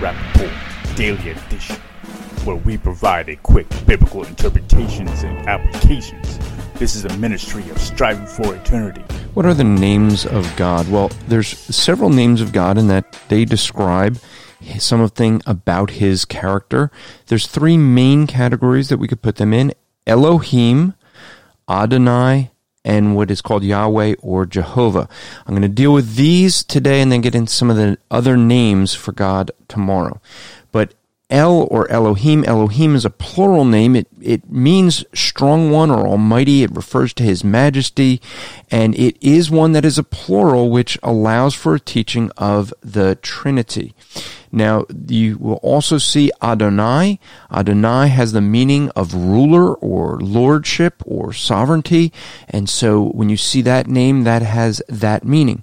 Welcome to the Rapp Report Daily Edition, where we provide a quick biblical interpretations and applications. This is a ministry of striving for eternity. What are the names of God? Well, there's several names of God in that they describe something about his character. There's three main categories that we could put them in. Elohim, Adonai, and what is called Yahweh or Jehovah. I'm going to deal with these today and then get into some of the other names for God tomorrow. But El or Elohim, Elohim is a plural name. It, it means strong one or almighty. It refers to his majesty. And it is one that is a plural, which allows for a teaching of the Trinity. Now, you will also see Adonai. Adonai has the meaning of ruler or lordship or sovereignty. And so when you see that name, that has that meaning.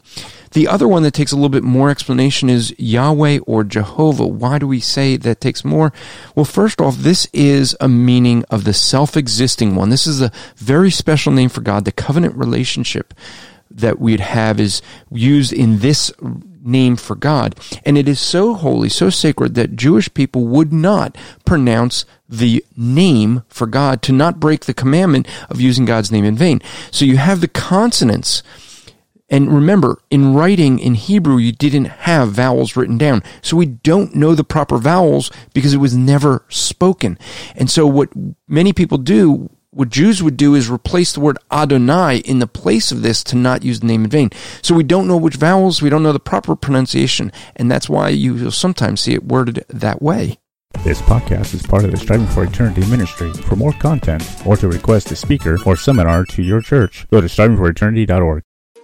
The other one that takes a little bit more explanation is Yahweh or Jehovah. Why do we say that takes more? Well, first off, this is a meaning of the self-existing one. This is a very special name for God. The covenant relationship that we'd have is used in this name for God. And it is so holy, so sacred that Jewish people would not pronounce the name for God to not break the commandment of using God's name in vain. So you have the consonants. And remember, in writing in Hebrew, you didn't have vowels written down. So we don't know the proper vowels because it was never spoken. And so what many people do what Jews would do is replace the word Adonai in the place of this to not use the name in vain. So we don't know which vowels, we don't know the proper pronunciation, and that's why you will sometimes see it worded that way. This podcast is part of the Striving for Eternity ministry. For more content, or to request a speaker or seminar to your church, go to strivingforeternity.org.